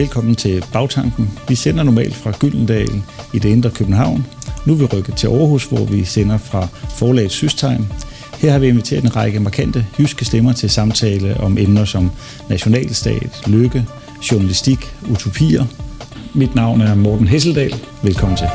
Velkommen til Bagtanken. Vi sender normalt fra Gyldendal i det indre København. Nu er vi rykket til Aarhus, hvor vi sender fra forlaget Systegn. Her har vi inviteret en række markante jyske stemmer til samtale om emner som nationalstat, lykke, journalistik, utopier. Mit navn er Morten Hesseldal. Velkommen til.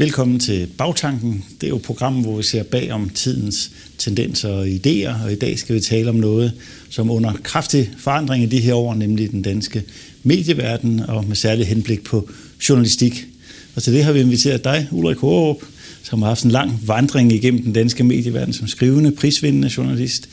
Velkommen til Bagtanken. Det er jo et program, hvor vi ser bag om tidens tendenser og idéer, og i dag skal vi tale om noget, som under kraftig forandring i de her år, nemlig den danske medieverden, og med særlig henblik på journalistik. Og til det har vi inviteret dig, Ulrik Hårup, som har haft en lang vandring igennem den danske medieverden som skrivende, prisvindende journalist,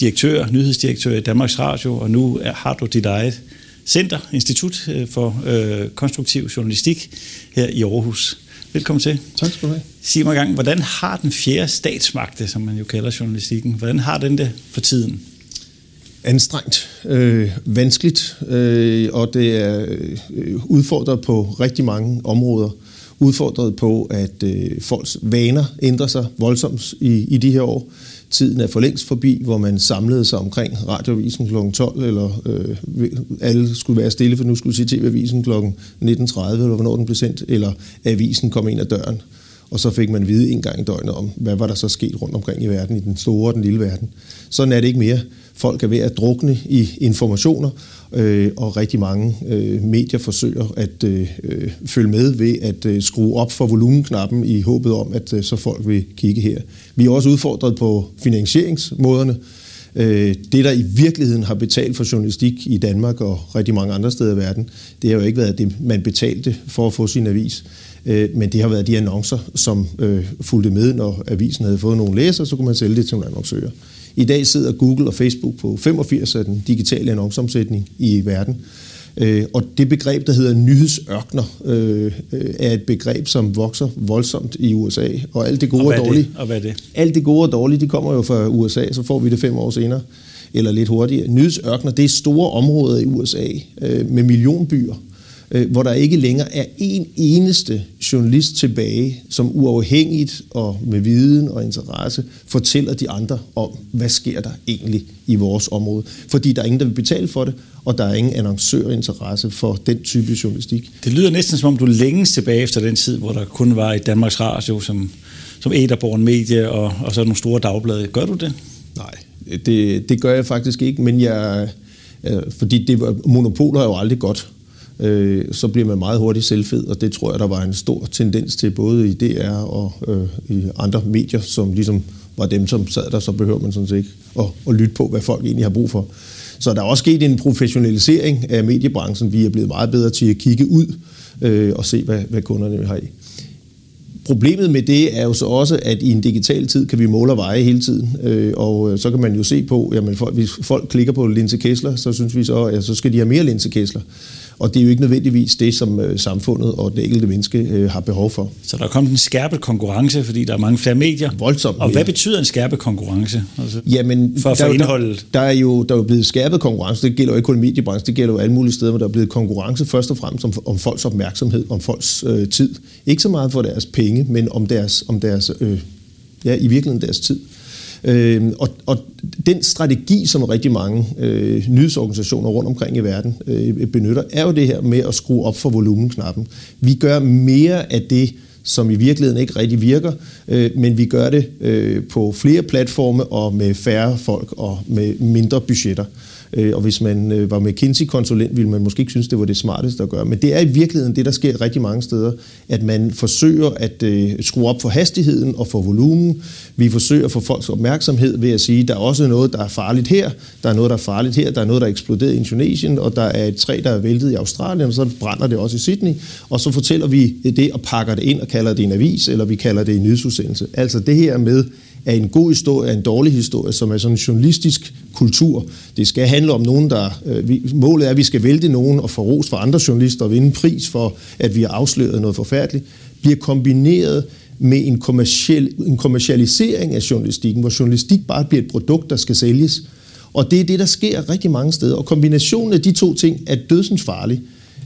direktør, nyhedsdirektør i Danmarks Radio, og nu har du dit eget center, Institut øh, for øh, Konstruktiv Journalistik her i Aarhus. Velkommen til. Tak skal du have. Sig mig gang, hvordan har den fjerde statsmagt, som man jo kalder journalistikken, hvordan har den det for tiden? Anstrengt, øh, vanskeligt, øh, og det er øh, udfordret på rigtig mange områder. Udfordret på, at øh, folks vaner ændrer sig voldsomt i, i de her år. Tiden er for længst forbi, hvor man samlede sig omkring radioavisen kl. 12, eller øh, alle skulle være stille, for nu skulle se TV-avisen kl. 19.30, eller hvornår den blev sendt, eller avisen kom ind ad døren. Og så fik man vide en gang i døgnet om, hvad var der så sket rundt omkring i verden, i den store og den lille verden. Sådan er det ikke mere. Folk er ved at drukne i informationer, øh, og rigtig mange øh, medier forsøger at øh, øh, følge med ved at øh, skrue op for volumenknappen i håbet om, at øh, så folk vil kigge her. Vi er også udfordret på finansieringsmåderne. Øh, det, der i virkeligheden har betalt for journalistik i Danmark og rigtig mange andre steder i verden, det har jo ikke været det, man betalte for at få sin avis. Øh, men det har været de annoncer, som øh, fulgte med, når avisen havde fået nogle læsere, så kunne man sælge det til nogle annoncører. I dag sidder Google og Facebook på 85 af den digitale annonceomsætning i verden. Øh, og det begreb, der hedder nyhedsørkner, øh, er et begreb, som vokser voldsomt i USA. Og alt det gode og, og dårlige, og hvad er det? Alt det gode og dårlige, det kommer jo fra USA, så får vi det fem år senere, eller lidt hurtigere. Nyhedsørkner, det er store områder i USA øh, med millionbyer, øh, hvor der ikke længere er en eneste journalist tilbage, som uafhængigt og med viden og interesse fortæller de andre om, hvad sker der egentlig i vores område. Fordi der er ingen, der vil betale for det, og der er ingen annoncørinteresse for den type journalistik. Det lyder næsten som om, du længes tilbage efter den tid, hvor der kun var i Danmarks Radio som, som Æderborn Medie og, og så nogle store dagblade. Gør du det? Nej, det, det gør jeg faktisk ikke, men jeg, øh, fordi det monopoler er jo aldrig godt øh, så bliver man meget hurtigt selvfed, og det tror jeg, der var en stor tendens til, både i DR og øh, i andre medier, som ligesom var dem, som sad der, så behøver man sådan set ikke at, at lytte på, hvad folk egentlig har brug for. Så der er også sket en professionalisering af mediebranchen. Vi er blevet meget bedre til at kigge ud øh, og se, hvad, hvad kunderne har i. Problemet med det er jo så også, at i en digital tid kan vi måle og veje hele tiden, øh, og øh, så kan man jo se på, jamen hvis folk klikker på Linse Kessler, så synes vi så, at så skal de have mere Linse Kessler. Og det er jo ikke nødvendigvis det, som øh, samfundet og det enkelte menneske øh, har behov for. Så der er kommet en skærpet konkurrence, fordi der er mange flere medier? Voldsomt. Og hvad betyder en skærpet konkurrence? Altså, Jamen, for at der, indholdet? Der, der, er jo, der er jo blevet skærpet konkurrence. Det gælder jo ikke kun mediebranchen, det gælder jo alle mulige steder, hvor der er blevet konkurrence først og fremmest om, om folks opmærksomhed, om folks øh, tid. Ikke så meget for deres penge, men om deres, om deres øh, ja, i virkeligheden deres tid. Øh, Øhm, og, og den strategi, som rigtig mange øh, nyhedsorganisationer rundt omkring i verden øh, benytter, er jo det her med at skrue op for volumenknappen. Vi gør mere af det, som i virkeligheden ikke rigtig virker, øh, men vi gør det øh, på flere platforme og med færre folk og med mindre budgetter. Øh, Øh, og hvis man øh, var McKinsey-konsulent, ville man måske ikke synes, det var det smarteste at gøre. Men det er i virkeligheden det, der sker rigtig mange steder, at man forsøger at øh, skrue op for hastigheden og for volumen. Vi forsøger at få folks opmærksomhed ved at sige, at der er også noget, der er farligt her, der er noget, der er farligt her, der er noget, der er eksploderet i Indonesien, og der er et træ, der er væltet i Australien, og så brænder det også i Sydney. Og så fortæller vi det og pakker det ind og kalder det en avis, eller vi kalder det en nyhedsudsendelse. Altså det her med, af en god historie, en dårlig historie, som er sådan en journalistisk kultur. Det skal handle om nogen, der... Øh, vi, målet er, at vi skal vælte nogen og få ros for andre journalister og vinde en pris for, at vi har afsløret noget forfærdeligt, bliver kombineret med en, kommersiel, en kommercialisering af journalistikken, hvor journalistik bare bliver et produkt, der skal sælges. Og det er det, der sker rigtig mange steder. Og kombinationen af de to ting er dødsens farlig.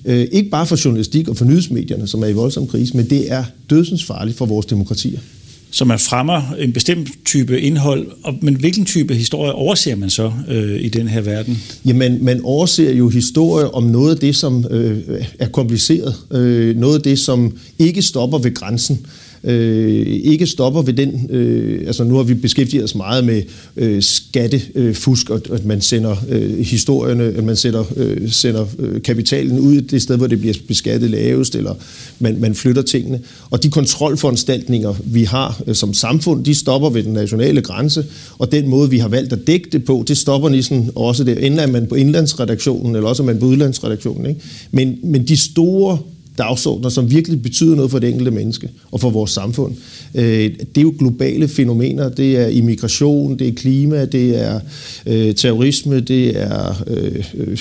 Øh, ikke bare for journalistik og for nyhedsmedierne, som er i voldsom krise, men det er dødsens farligt for vores demokratier. Så man fremmer en bestemt type indhold, og, men hvilken type historie overser man så øh, i den her verden? Jamen, man overser jo historie om noget af det, som øh, er kompliceret. Øh, noget af det, som ikke stopper ved grænsen øh, ikke stopper ved den. Øh, altså nu har vi beskæftiget os meget med øh, skattefusk, og at man sender øh, historierne, at man sender, øh, sender øh, kapitalen ud det sted, hvor det bliver beskattet lavest, eller man, man flytter tingene. Og de kontrolforanstaltninger, vi har øh, som samfund, de stopper ved den nationale grænse, og den måde, vi har valgt at dække det på, det stopper ligesom også det. Enten er man på indlandsredaktionen, eller også er man på udlandsredaktionen. Ikke? Men, men de store dagsordner, som virkelig betyder noget for det enkelte menneske og for vores samfund. Øh, det er jo globale fænomener. Det er immigration, det er klima, det er øh, terrorisme, det er øh, øh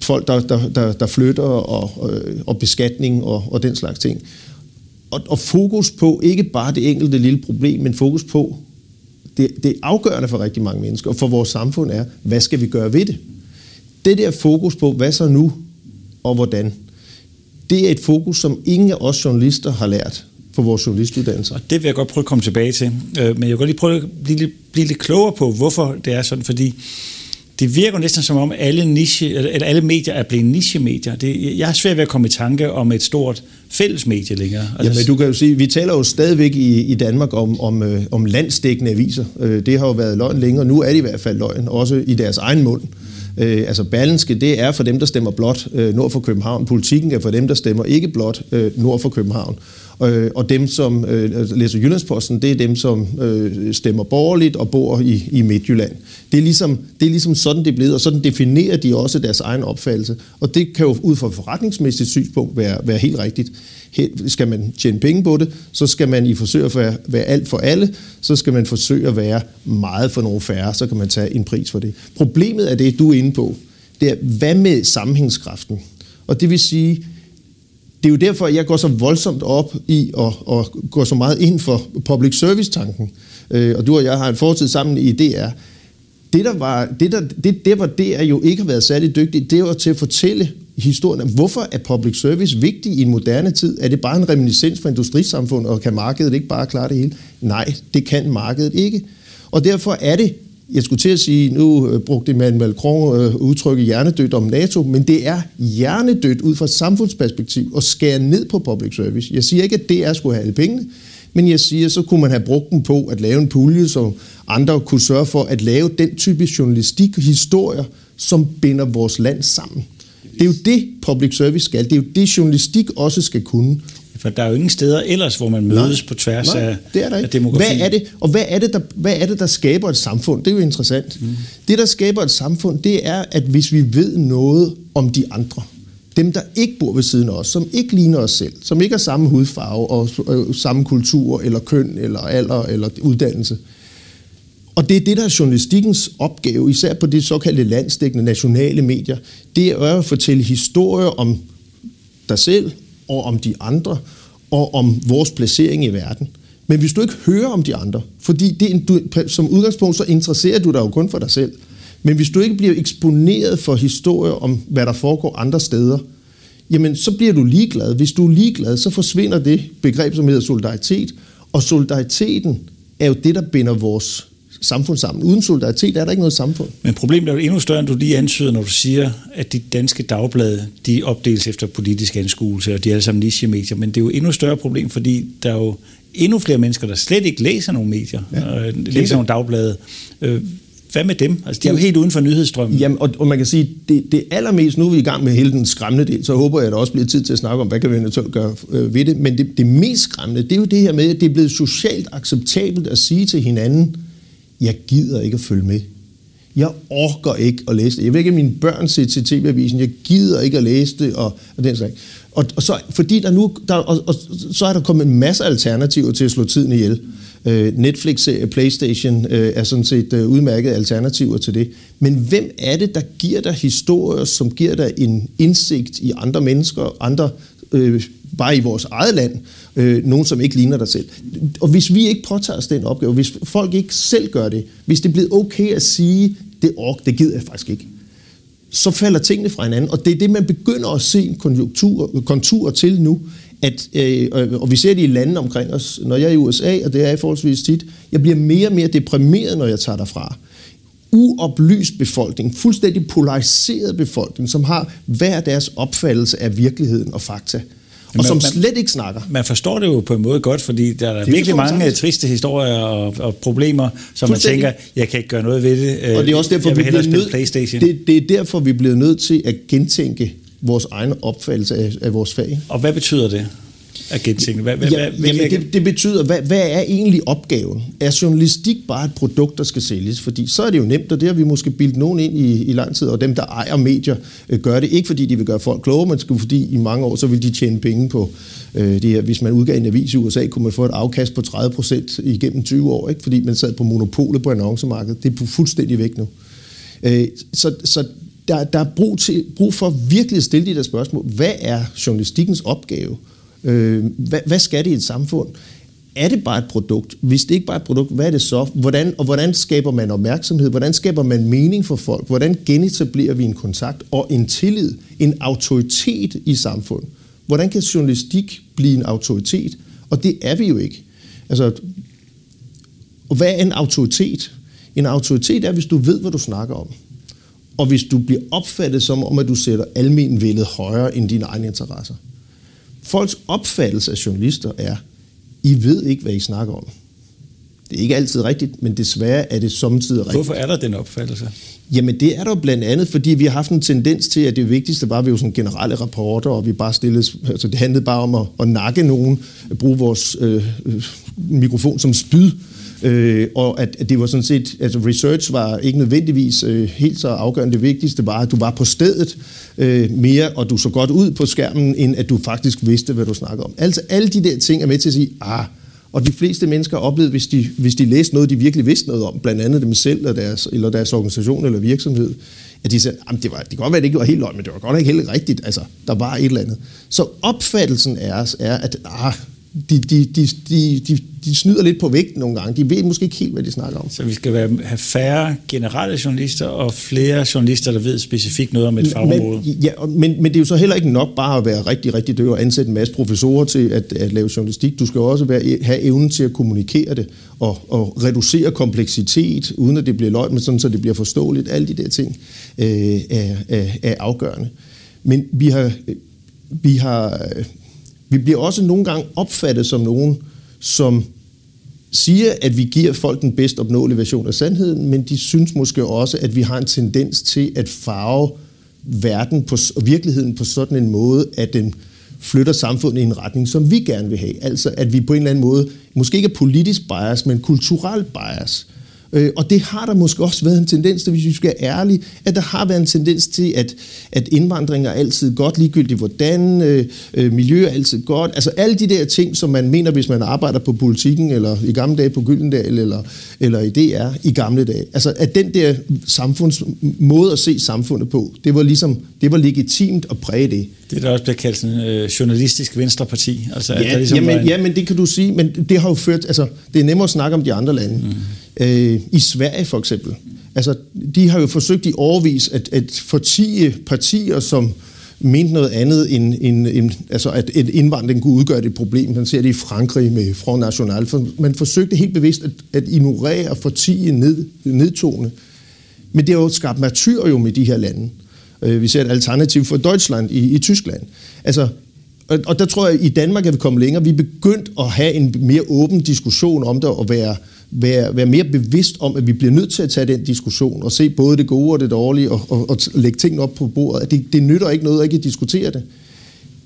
folk, der, der, der, der flytter og, øh, og beskatning og, og den slags ting. Og, og fokus på ikke bare det enkelte lille problem, men fokus på det, det er afgørende for rigtig mange mennesker og for vores samfund er, hvad skal vi gøre ved det? Det der fokus på, hvad så nu og hvordan, det er et fokus, som ingen af os journalister har lært på vores journalistuddannelser. Og det vil jeg godt prøve at komme tilbage til. Øh, men jeg vil godt lige prøve at blive, blive lidt klogere på, hvorfor det er sådan, fordi det virker næsten som om alle, niche, eller alle medier er blevet niche-medier. Det, jeg har svært ved at komme i tanke om et stort fælles medie længere. Altså, Jamen, du kan jo sige, vi taler jo stadigvæk i, i Danmark om, om, øh, om landsdækkende aviser. Øh, det har jo været løgn længe, og nu er det i hvert fald løgn, også i deres egen mund. Øh, altså Berlinske, det er for dem, der stemmer blot øh, nord for København. Politikken er for dem, der stemmer ikke blot øh, nord for København. Øh, og dem, som øh, læser Jyllandsposten, det er dem, som øh, stemmer borgerligt og bor i, i Midtjylland. Det er, ligesom, det er ligesom sådan, det er blevet, og sådan definerer de også deres egen opfattelse. Og det kan jo ud fra forretningsmæssigt synspunkt være, være helt rigtigt skal man tjene penge på det, så skal man i forsøge at være, være alt for alle, så skal man forsøge at være meget for nogle færre, så kan man tage en pris for det. Problemet er det, du er inde på, det er, hvad med sammenhængskraften? Og det vil sige, det er jo derfor, jeg går så voldsomt op i og, og går så meget ind for public service-tanken. Øh, og du og jeg har en fortid sammen i DR. Det, der var, det, der, det, det var DR jo ikke har været særlig dygtigt, det var til at fortælle historien. Hvorfor er public service vigtig i en moderne tid? Er det bare en reminiscens fra industrisamfundet, og kan markedet ikke bare klare det hele? Nej, det kan markedet ikke. Og derfor er det, jeg skulle til at sige, nu øh, brugte Emmanuel Macron øh, udtrykket hjernedødt om NATO, men det er hjernedødt ud fra et samfundsperspektiv at skære ned på public service. Jeg siger ikke, at DR skulle have alle pengene, men jeg siger, så kunne man have brugt dem på at lave en pulje, så andre kunne sørge for at lave den type journalistik og historier, som binder vores land sammen. Det er jo det, public service skal. Det er jo det, journalistik også skal kunne. For der er jo ingen steder ellers, hvor man mødes nej, på tværs nej, af, det er der ikke. af demografi. Hvad er det, og hvad er det, der, hvad er det, der skaber et samfund? Det er jo interessant. Mm. Det, der skaber et samfund, det er, at hvis vi ved noget om de andre, dem, der ikke bor ved siden af os, som ikke ligner os selv, som ikke har samme hudfarve og øh, samme kultur, eller køn, eller alder, eller uddannelse, og det er det, der er journalistikkens opgave, især på det såkaldte landsdækkende nationale medier. Det er at fortælle historier om dig selv og om de andre, og om vores placering i verden. Men hvis du ikke hører om de andre, fordi det, du, som udgangspunkt så interesserer du dig jo kun for dig selv, men hvis du ikke bliver eksponeret for historier om, hvad der foregår andre steder, jamen så bliver du ligeglad. Hvis du er ligeglad, så forsvinder det begreb, som hedder solidaritet, og solidariteten er jo det, der binder vores samfund sammen. Uden solidaritet er der ikke noget samfund. Men problemet er jo endnu større, end du lige antyder, når du siger, at de danske dagblade, de opdeles efter politisk anskuelse, og de er alle sammen niche-medier. Men det er jo endnu større problem, fordi der er jo endnu flere mennesker, der slet ikke læser nogle medier, ja, øh, læser nogle dagblade. Øh, hvad med dem? Altså, de er jo helt uden for nyhedsstrømmen. Jamen, og, og man kan sige, det, det allermest, nu er vi i gang med hele den skræmmende del, så håber jeg, at der også bliver tid til at snakke om, hvad kan vi eventuelt gøre øh, ved det. Men det, det mest skræmmende, det er jo det her med, at det er blevet socialt acceptabelt at sige til hinanden, jeg gider ikke at følge med. Jeg orker ikke at læse det. Jeg vil ikke at mine børn ser til TV-avisen. Jeg gider ikke at læse det, og, og den slags. Og, og så, fordi der nu, der, og, og, så er der kommet en masse alternativer til at slå tiden ihjel. Øh, Netflix, Playstation øh, er sådan set øh, udmærkede alternativer til det. Men hvem er det, der giver dig historier, som giver dig en indsigt i andre mennesker, andre øh, bare i vores eget land, øh, nogen, som ikke ligner dig selv. Og hvis vi ikke påtager os den opgave, hvis folk ikke selv gør det, hvis det bliver okay at sige, det ork, det gider jeg faktisk ikke, så falder tingene fra hinanden. Og det er det, man begynder at se konjunktur, konturer til nu. At, øh, og vi ser det i landene omkring os. Når jeg er i USA, og det er jeg forholdsvis tit, jeg bliver mere og mere deprimeret, når jeg tager derfra uoplyst befolkning, fuldstændig polariseret befolkning, som har hver deres opfattelse af virkeligheden og fakta og man, som slet ikke snakker. Man forstår det jo på en måde godt, fordi der er det virkelig mange sagtens. triste historier og, og problemer, som man tænker, jeg kan ikke gøre noget ved det. Og det er også derfor, vi bliver nødt, PlayStation. Det, det er derfor, vi bliver nødt til at gentænke vores egen opfattelse af, af vores fag. Og hvad betyder det? At gentænke? Hvad, hvad, ja, hvad, jamen det, det betyder, hvad, hvad er egentlig opgaven? Er journalistik bare et produkt, der skal sælges? Fordi så er det jo nemt, og det har vi måske bildt nogen ind i, i lang tid, og dem, der ejer medier, øh, gør det ikke, fordi de vil gøre folk kloge, men fordi i mange år, så vil de tjene penge på øh, det her. Hvis man udgav en avis i USA, kunne man få et afkast på 30 procent igennem 20 år, ikke? fordi man sad på monopolet på annoncemarkedet. Det er fuldstændig væk nu. Øh, så, så der, der er brug, til, brug for virkelig at stille de der spørgsmål. Hvad er journalistikkens opgave? Øh, hvad, hvad skal det i et samfund? Er det bare et produkt? Hvis det ikke bare er et produkt, hvad er det så? Hvordan, og hvordan skaber man opmærksomhed? Hvordan skaber man mening for folk? Hvordan genetablerer vi en kontakt og en tillid, en autoritet i samfundet? Hvordan kan journalistik blive en autoritet? Og det er vi jo ikke. Altså, hvad er en autoritet? En autoritet er, hvis du ved, hvad du snakker om. Og hvis du bliver opfattet som om, at du sætter almenvældet højere end dine egne interesser folks opfattelse af journalister er, I ved ikke, hvad I snakker om. Det er ikke altid rigtigt, men desværre er det samtidig rigtigt. Hvorfor er der den opfattelse? Jamen det er der blandt andet, fordi vi har haft en tendens til, at det vigtigste var, at vi jo sådan generelle rapporter, og vi bare stillede, altså det handlede bare om at, at nakke nogen, at bruge vores øh, øh mikrofon som spyd, Øh, og at, at det var sådan set, altså research var ikke nødvendigvis øh, helt så afgørende. Det vigtigste var, at du var på stedet øh, mere, og du så godt ud på skærmen, end at du faktisk vidste, hvad du snakkede om. Altså alle de der ting er med til at sige, ah, og de fleste mennesker oplevede, hvis de, hvis de læste noget, de virkelig vidste noget om, blandt andet dem selv eller deres, eller deres organisation eller virksomhed, at de sagde, at det, var, det kan godt være, at det ikke var helt løgn, men det var godt ikke helt rigtigt. Altså, der var et eller andet. Så opfattelsen af os er, at ah, de, de, de, de, de, de snyder lidt på vægten nogle gange. De ved måske ikke helt, hvad de snakker om. Så vi skal være, have færre generelle journalister og flere journalister, der ved specifikt noget om et fagområde. Men, ja, men, men det er jo så heller ikke nok bare at være rigtig, rigtig død og ansætte en masse professorer til at, at lave journalistik. Du skal også være, have evnen til at kommunikere det og, og reducere kompleksitet, uden at det bliver løgn, men sådan, så det bliver forståeligt. Alle de der ting øh, er, er, er afgørende. Men vi har, vi har vi bliver også nogle gange opfattet som nogen, som siger, at vi giver folk den bedst opnåelige version af sandheden, men de synes måske også, at vi har en tendens til at farve verden på, og virkeligheden på sådan en måde, at den flytter samfundet i en retning, som vi gerne vil have. Altså at vi på en eller anden måde, måske ikke er politisk bias, men kulturel bias, Øh, og det har der måske også været en tendens til, hvis vi skal være ærlige, at der har været en tendens til, at, at indvandring er altid godt, ligegyldigt hvordan, øh, øh, miljø er altid godt. Altså alle de der ting, som man mener, hvis man arbejder på politikken, eller i gamle dage på Gyldendal, eller, eller i DR i gamle dage. Altså at den der samfunds, måde at se samfundet på, det var ligesom, det var legitimt at præge det. Det der også bliver kaldt sådan øh, journalistisk venstreparti. Altså, ja, der ligesom jamen, en... ja, men det kan du sige, men det har jo ført, altså det er nemmere at snakke om de andre lande. Mm. Øh, I Sverige for eksempel. Altså, de har jo forsøgt i overvis at, at fortige partier, som mente noget andet end, end, end altså at et indvandring kunne udgøre et problem. Man ser det i Frankrig med Front National. For man forsøgte helt bevidst at, at ignorere og fortige ned, nedtone. Men det har jo skabt martyrium i de her lande. Øh, vi ser et alternativ for Deutschland i, i Tyskland. Altså, og, og der tror jeg, at i Danmark er vi kommet længere. Vi er begyndt at have en mere åben diskussion om det, og være være, være mere bevidst om, at vi bliver nødt til at tage den diskussion og se både det gode og det dårlige og, og, og lægge tingene op på bordet. Det, det nytter ikke noget at ikke diskutere det.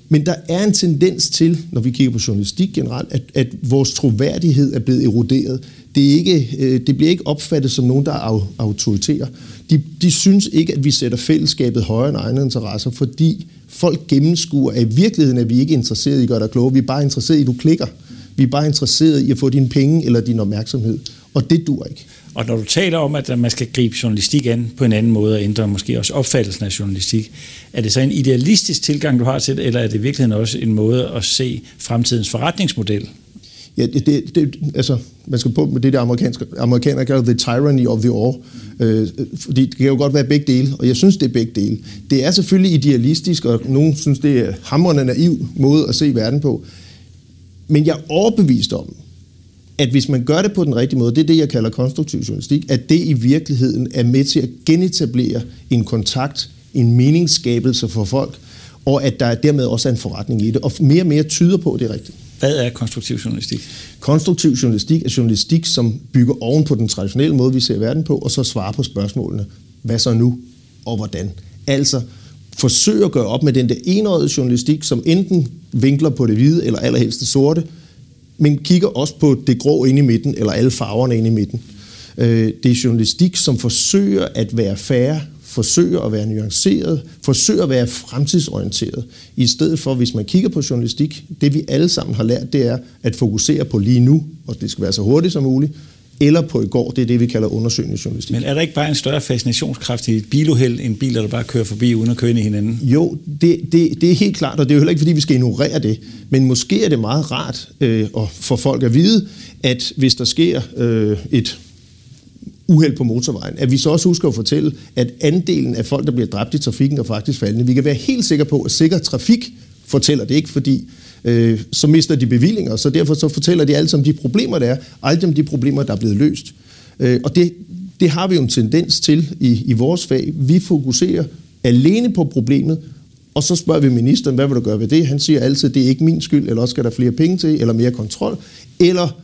Men der er en tendens til, når vi kigger på journalistik generelt, at, at vores troværdighed er blevet eroderet. Det, er ikke, øh, det bliver ikke opfattet som nogen, der er autoritære. De, de synes ikke, at vi sætter fællesskabet højere end egne interesser, fordi folk gennemskuer, at i virkeligheden er vi ikke interesseret i at gøre dig klogere. Vi er bare interesseret i, at du klikker. Vi er bare interesseret i at få dine penge eller din opmærksomhed. Og det dur ikke. Og når du taler om, at man skal gribe journalistik an på en anden måde og ændre måske også opfattelsen af journalistik, er det så en idealistisk tilgang, du har til det, eller er det i virkeligheden også en måde at se fremtidens forretningsmodel Ja, det, det, altså, man skal på med det der amerikanske, amerikanere kalder the tyranny of the all. Øh, fordi det kan jo godt være begge dele, og jeg synes, det er begge dele. Det er selvfølgelig idealistisk, og nogen synes, det er hammerende naiv måde at se verden på. Men jeg er overbevist om, at hvis man gør det på den rigtige måde, det er det, jeg kalder konstruktiv journalistik, at det i virkeligheden er med til at genetablere en kontakt, en meningsskabelse for folk, og at der dermed også er en forretning i det. Og mere og mere tyder på, at det er rigtigt. Hvad er konstruktiv journalistik? Konstruktiv journalistik er journalistik, som bygger oven på den traditionelle måde, vi ser verden på, og så svarer på spørgsmålene. Hvad så nu, og hvordan? Altså, forsøger at gøre op med den der enøjede journalistik, som enten vinkler på det hvide eller allerhelst det sorte, men kigger også på det grå inde i midten, eller alle farverne inde i midten. Øh, det er journalistik, som forsøger at være færre, forsøger at være nuanceret, forsøger at være fremtidsorienteret. I stedet for, hvis man kigger på journalistik, det vi alle sammen har lært, det er at fokusere på lige nu, og det skal være så hurtigt som muligt, eller på i går, det er det, vi kalder undersøgende journalistik. Men er der ikke bare en større fascinationskraft i et biluheld, end biler, der bare kører forbi uden at køre ind i hinanden? Jo, det, det, det er helt klart, og det er jo heller ikke, fordi vi skal ignorere det. Men måske er det meget rart øh, for folk at vide, at hvis der sker øh, et uheld på motorvejen, at vi så også husker at fortælle, at andelen af folk, der bliver dræbt i trafikken, er faktisk faldende. Vi kan være helt sikre på, at sikker trafik fortæller det ikke, fordi øh, så mister de bevillinger, så derfor så fortæller de alle om de problemer, der er, alle om de problemer, der er blevet løst. Øh, og det, det har vi jo en tendens til i, i vores fag. Vi fokuserer alene på problemet, og så spørger vi ministeren, hvad vil du gøre ved det? Han siger altid, det er ikke min skyld, eller også skal der flere penge til, eller mere kontrol, eller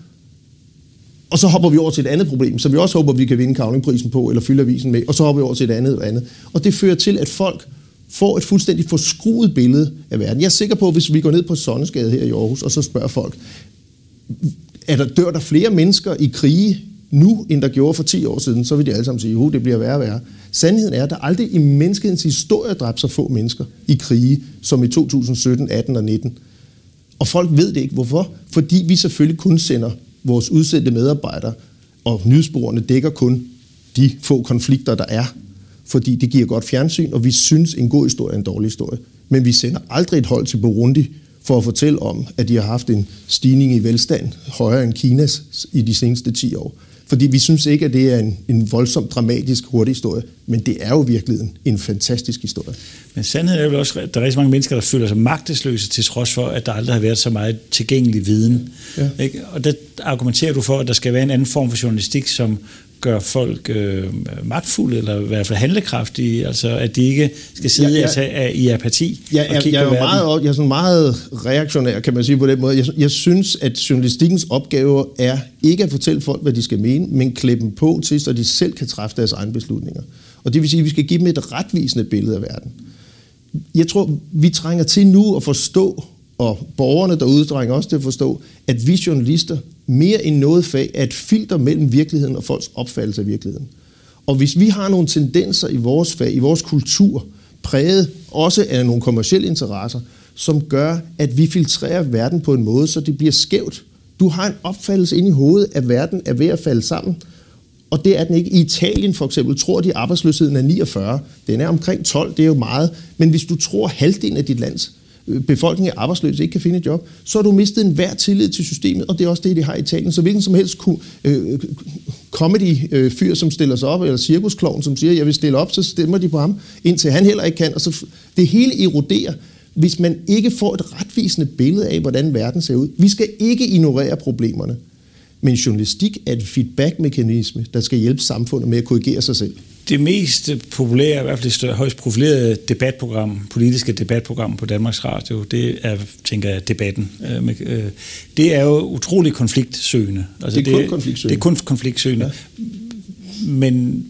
og så hopper vi over til et andet problem, som vi også håber, vi kan vinde Kavlingprisen på, eller fylde avisen med, og så hopper vi over til et andet og andet. Og det fører til, at folk får et fuldstændig forskruet billede af verden. Jeg er sikker på, at hvis vi går ned på Sonneskade her i Aarhus, og så spørger folk, er der, dør der flere mennesker i krige nu, end der gjorde for 10 år siden, så vil de alle sammen sige, at det bliver værre og værre. Sandheden er, at der aldrig i menneskehedens historie dræbt så få mennesker i krige, som i 2017, 18 og 19. Og folk ved det ikke. Hvorfor? Fordi vi selvfølgelig kun sender vores udsendte medarbejdere, og nyhedsbrugerne dækker kun de få konflikter, der er fordi det giver godt fjernsyn, og vi synes, en god historie er en dårlig historie. Men vi sender aldrig et hold til Burundi for at fortælle om, at de har haft en stigning i velstand højere end Kinas i de seneste 10 år. Fordi vi synes ikke, at det er en, en voldsomt dramatisk hurtig historie, men det er jo virkelig en, en fantastisk historie. Men sandheden er jo også, at der er rigtig mange mennesker, der føler sig magtesløse til trods for, at der aldrig har været så meget tilgængelig viden. Ja. Ikke? Og der argumenterer du for, at der skal være en anden form for journalistik, som gør folk øh, magtfulde, eller i hvert fald handlekraftige, altså at de ikke skal sidde ja, ja, i apati ja, og kigge jeg, jeg, er meget, jeg er sådan meget reaktionær, kan man sige på den måde. Jeg, jeg synes, at journalistikkens opgave er ikke at fortælle folk, hvad de skal mene, men klippe dem på til, så de selv kan træffe deres egne beslutninger. Og det vil sige, at vi skal give dem et retvisende billede af verden. Jeg tror, vi trænger til nu at forstå, og borgerne derude trænger også til at forstå, at vi journalister mere end noget fag er et filter mellem virkeligheden og folks opfattelse af virkeligheden. Og hvis vi har nogle tendenser i vores fag, i vores kultur, præget også af nogle kommersielle interesser, som gør, at vi filtrerer verden på en måde, så det bliver skævt. Du har en opfattelse ind i hovedet, at verden er ved at falde sammen, og det er den ikke. I Italien for eksempel tror de, at arbejdsløsheden er 49. Den er omkring 12, det er jo meget. Men hvis du tror, at halvdelen af dit lands befolkningen er arbejdsløs ikke kan finde et job, så har du mistet enhver tillid til systemet, og det er også det, de har i Italien. Så hvilken som helst øh, comedy-fyr, øh, som stiller sig op, eller cirkusklovn, som siger, jeg vil stille op, så stemmer de på ham, indtil han heller ikke kan. Og så det hele eroderer, hvis man ikke får et retvisende billede af, hvordan verden ser ud. Vi skal ikke ignorere problemerne. Men journalistik er et feedback-mekanisme, der skal hjælpe samfundet med at korrigere sig selv det mest populære, i hvert fald det højst profilerede debatprogram, politiske debatprogram på Danmarks Radio, det er, tænker jeg, debatten. Øh, øh, det er jo utrolig konfliktsøgende. Altså det er kun konfliktsøgende. Det er kun konfliktsøgende. Ja. Men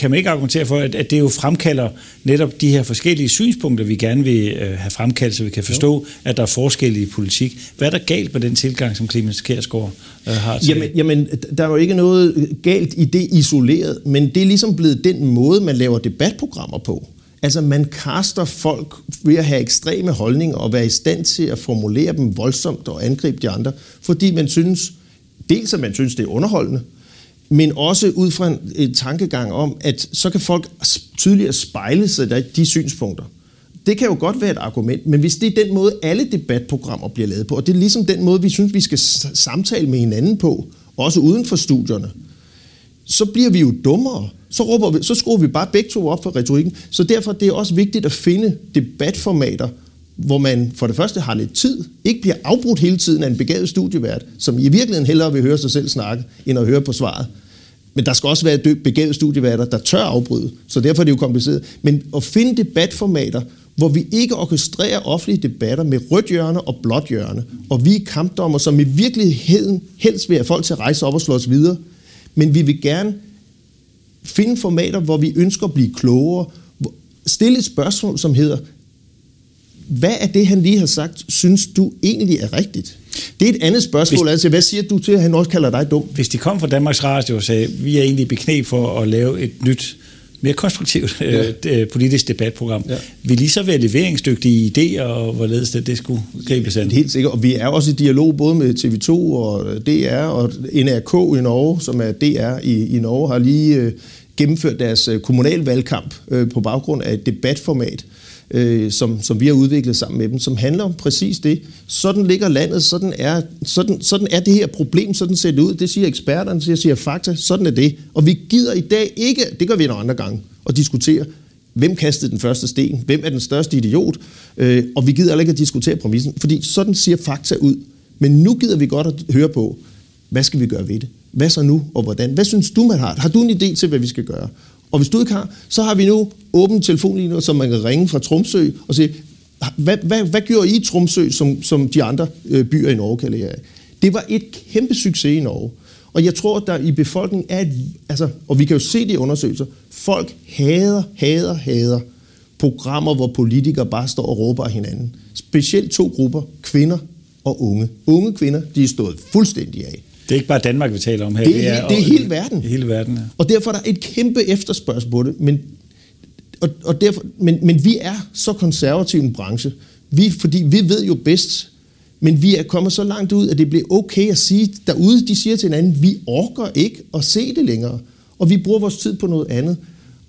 kan man ikke argumentere for, at, at det jo fremkalder netop de her forskellige synspunkter, vi gerne vil øh, have fremkaldt, så vi kan forstå, jo. at der er forskellige i politik. Hvad er der galt med den tilgang, som Clemens Kærsgaard øh, har til jamen, jamen, der er jo ikke noget galt i det isoleret, men det er ligesom blevet den måde, man laver debatprogrammer på. Altså man kaster folk ved at have ekstreme holdninger og være i stand til at formulere dem voldsomt og angribe de andre, fordi man synes, dels at man synes, det er underholdende, men også ud fra en, en tankegang om, at så kan folk tydeligere spejle sig i de synspunkter. Det kan jo godt være et argument, men hvis det er den måde, alle debatprogrammer bliver lavet på, og det er ligesom den måde, vi synes, vi skal samtale med hinanden på, også uden for studierne, så bliver vi jo dummere. Så, råber vi, så skruer vi bare begge to op for retorikken. Så derfor det er også vigtigt at finde debatformater, hvor man for det første har lidt tid, ikke bliver afbrudt hele tiden af en begavet studievært, som i virkeligheden hellere vil høre sig selv snakke, end at høre på svaret. Men der skal også være begavet studieværter, der tør afbryde, så derfor er det jo kompliceret. Men at finde debatformater, hvor vi ikke orkestrerer offentlige debatter med rødt hjørne og blåt hjørne, og vi er kampdommer, som i virkeligheden helst vil have folk til at rejse op og slå os videre, men vi vil gerne finde formater, hvor vi ønsker at blive klogere, stille et spørgsmål, som hedder, hvad er det, han lige har sagt, synes du egentlig er rigtigt? Det er et andet spørgsmål. Hvis, altså, hvad siger du til, at han også kalder dig dum? Hvis de kom fra Danmarks Radio og sagde, vi er egentlig beknæb for at lave et nyt mere konstruktivt ja. øh, politisk debatprogram. Ja. Vil lige så være leveringsdygtige idéer, og hvorledes det, det skulle gribes an? Helt sikkert, og vi er også i dialog både med TV2 og DR og NRK i Norge, som er DR i, i Norge, har lige øh, gennemført deres øh, kommunalvalgkamp øh, på baggrund af et debatformat, øh, øh, som, som vi har udviklet sammen med dem, som handler om præcis det. Sådan ligger landet, sådan er, sådan, sådan er det her problem, sådan ser det ud. Det siger eksperterne, det siger fakta, sådan er det. Og vi gider i dag ikke, det gør vi en andre gange, at diskutere, hvem kastede den første sten, hvem er den største idiot, øh, og vi gider ikke at diskutere præmissen, fordi sådan siger fakta ud. Men nu gider vi godt at høre på, hvad skal vi gøre ved det? Hvad så nu, og hvordan? Hvad synes du, man har? Har du en idé til, hvad vi skal gøre? Og hvis du ikke har, så har vi nu åbent telefonlinjer, som man kan ringe fra Tromsø og sige, hvad, hvad, hvad gjorde I i Tromsø, som, som de andre øh, byer i Norge kan lære af? Det var et kæmpe succes i Norge. Og jeg tror, at der i befolkningen er et, altså, og vi kan jo se det i undersøgelser, folk hader, hader, hader programmer, hvor politikere bare står og råber af hinanden. Specielt to grupper, kvinder og unge. Unge kvinder, de er stået fuldstændig af. Det er ikke bare Danmark, vi taler om her. Det er, det er, det er hele verden. Hele verden, ja. Og derfor er der et kæmpe efterspørgsel på det. Men, og, og derfor, men, men vi er så konservativ en branche, vi, fordi vi ved jo bedst, men vi er kommet så langt ud, at det bliver okay at sige derude, de siger til hinanden, vi orker ikke at se det længere, og vi bruger vores tid på noget andet.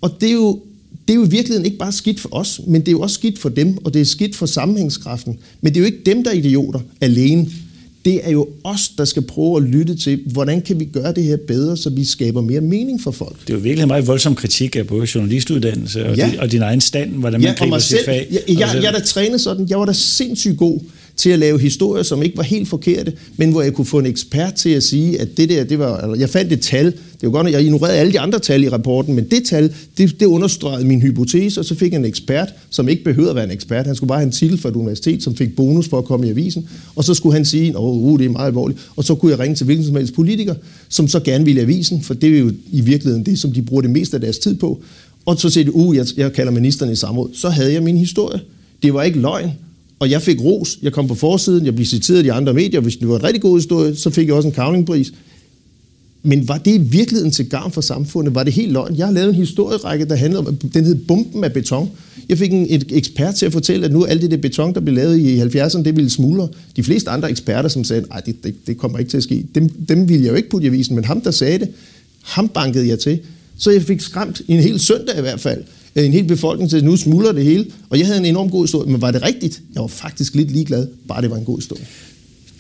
Og det er jo, det er jo i virkeligheden ikke bare skidt for os, men det er jo også skidt for dem, og det er skidt for sammenhængskraften. Men det er jo ikke dem, der er idioter alene det er jo os, der skal prøve at lytte til, hvordan kan vi gøre det her bedre, så vi skaber mere mening for folk. Det er jo virkelig en meget voldsom kritik af både journalistuddannelse og, ja. din, og din egen stand, hvordan man ja, griber sit fag. Jeg, jeg, jeg, jeg er da trænet sådan, jeg var da sindssygt god til at lave historier, som ikke var helt forkerte, men hvor jeg kunne få en ekspert til at sige, at det der, det var, altså, jeg fandt et tal, det var godt, at jeg ignorerede alle de andre tal i rapporten, men det tal, det, det understregede min hypotese, og så fik jeg en ekspert, som ikke behøvede at være en ekspert. Han skulle bare have en titel fra et universitet, som fik bonus for at komme i avisen, og så skulle han sige, åh, uh, det er meget alvorligt, og så kunne jeg ringe til hvilken som helst politiker, som så gerne ville i avisen, for det er jo i virkeligheden det, som de bruger det meste af deres tid på. Og så siger de, uh, jeg, jeg kalder ministeren i samråd. Så havde jeg min historie. Det var ikke løgn, og jeg fik ros. Jeg kom på forsiden, jeg blev citeret i de andre medier. Hvis det var en rigtig god historie, så fik jeg også en kavlingpris. Men var det i virkeligheden til gavn for samfundet? Var det helt løgn? Jeg har lavet en historierække, der handlede om, den hed Bomben af beton. Jeg fik en et ekspert til at fortælle, at nu alt det der beton, der blev lavet i 70'erne, det ville smuldre. De fleste andre eksperter, som sagde, at det, det, det kommer ikke til at ske, dem, dem ville jeg jo ikke putte i avisen, men ham, der sagde det, ham bankede jeg til. Så jeg fik skræmt en hel søndag i hvert fald en hel befolkning til, nu smuldrer det hele. Og jeg havde en enorm god historie, men var det rigtigt? Jeg var faktisk lidt ligeglad, bare det var en god historie.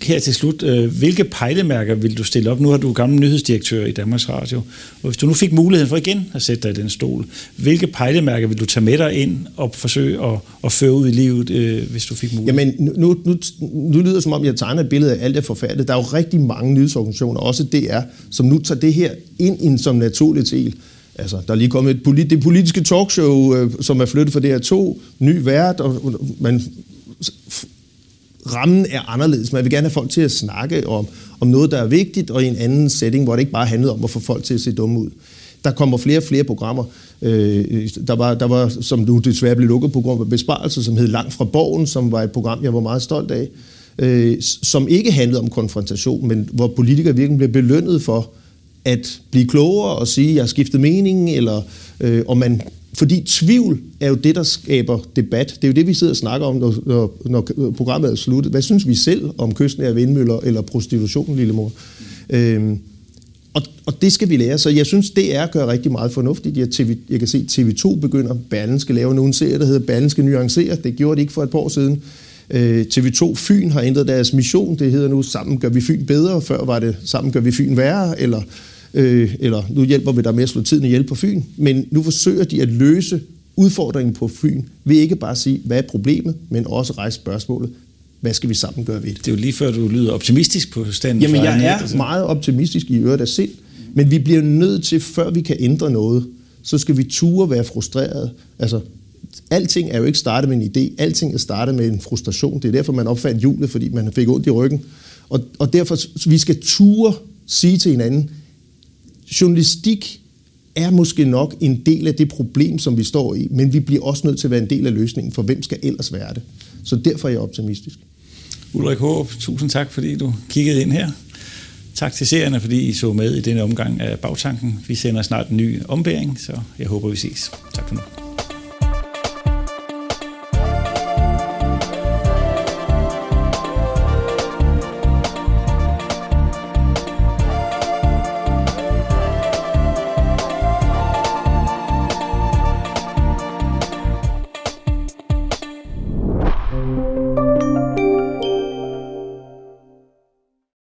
Her til slut, øh, hvilke pejlemærker vil du stille op? Nu har du gammel nyhedsdirektør i Danmarks Radio. Og hvis du nu fik muligheden for igen at sætte dig i den stol, hvilke pejlemærker vil du tage med dig ind og forsøge at, at føre ud i livet, øh, hvis du fik muligheden? Jamen, nu, nu, nu lyder det som om, jeg tegner et billede af alt det forfærdeligt. Der er jo rigtig mange nyhedsorganisationer, også DR, som nu tager det her ind som naturligt del. Altså, der er lige kommet et polit, det politiske talkshow, øh, som er flyttet fra DR2, ny vært, og man, rammen er anderledes. Man vil gerne have folk til at snakke om, om noget, der er vigtigt, og i en anden setting, hvor det ikke bare handlede om at få folk til at se dumme ud. Der kommer flere og flere programmer. Øh, der, var, der var, som nu desværre blev lukket på grund af besparelser, som hed Langt fra Borgen, som var et program, jeg var meget stolt af, øh, som ikke handlede om konfrontation, men hvor politikere virkelig blev belønnet for at blive klogere og sige, at jeg har skiftet mening, eller øh, om man fordi tvivl er jo det, der skaber debat. Det er jo det, vi sidder og snakker om, når, når, når programmet er slut. Hvad synes vi selv om kysten af vindmøller eller prostitution, lille mor? Øhm, og, og det skal vi lære. Så jeg synes, det er at gøre rigtig meget fornuftigt. Jeg, TV, jeg kan se, at TV2 begynder, Berlen skal lave nogle serie, der hedder Berlen skal nuancere. Det gjorde de ikke for et par år siden. Øh, TV2 Fyn har ændret deres mission. Det hedder nu, sammen gør vi Fyn bedre. Før var det, sammen gør vi Fyn værre, eller, øh, eller nu hjælper vi dig med at slå tiden ihjel på Fyn. Men nu forsøger de at løse udfordringen på Fyn ved ikke bare at sige, hvad er problemet, men også rejse spørgsmålet, hvad skal vi sammen gøre ved det? Det er jo lige før, du lyder optimistisk på standen. Jamen, jeg er altså. meget optimistisk i øvrigt af sind, men vi bliver nødt til, før vi kan ændre noget, så skal vi ture være frustreret. Altså, alting er jo ikke startet med en idé, alting er startet med en frustration. Det er derfor, man opfandt hjulet, fordi man fik ondt i ryggen. Og, og derfor, vi skal ture sige til hinanden, journalistik er måske nok en del af det problem, som vi står i, men vi bliver også nødt til at være en del af løsningen, for hvem skal ellers være det? Så derfor er jeg optimistisk. Ulrik Håb, tusind tak, fordi du kiggede ind her. Tak til seerne, fordi I så med i denne omgang af Bagtanken. Vi sender snart en ny ombæring, så jeg håber, vi ses. Tak for nu.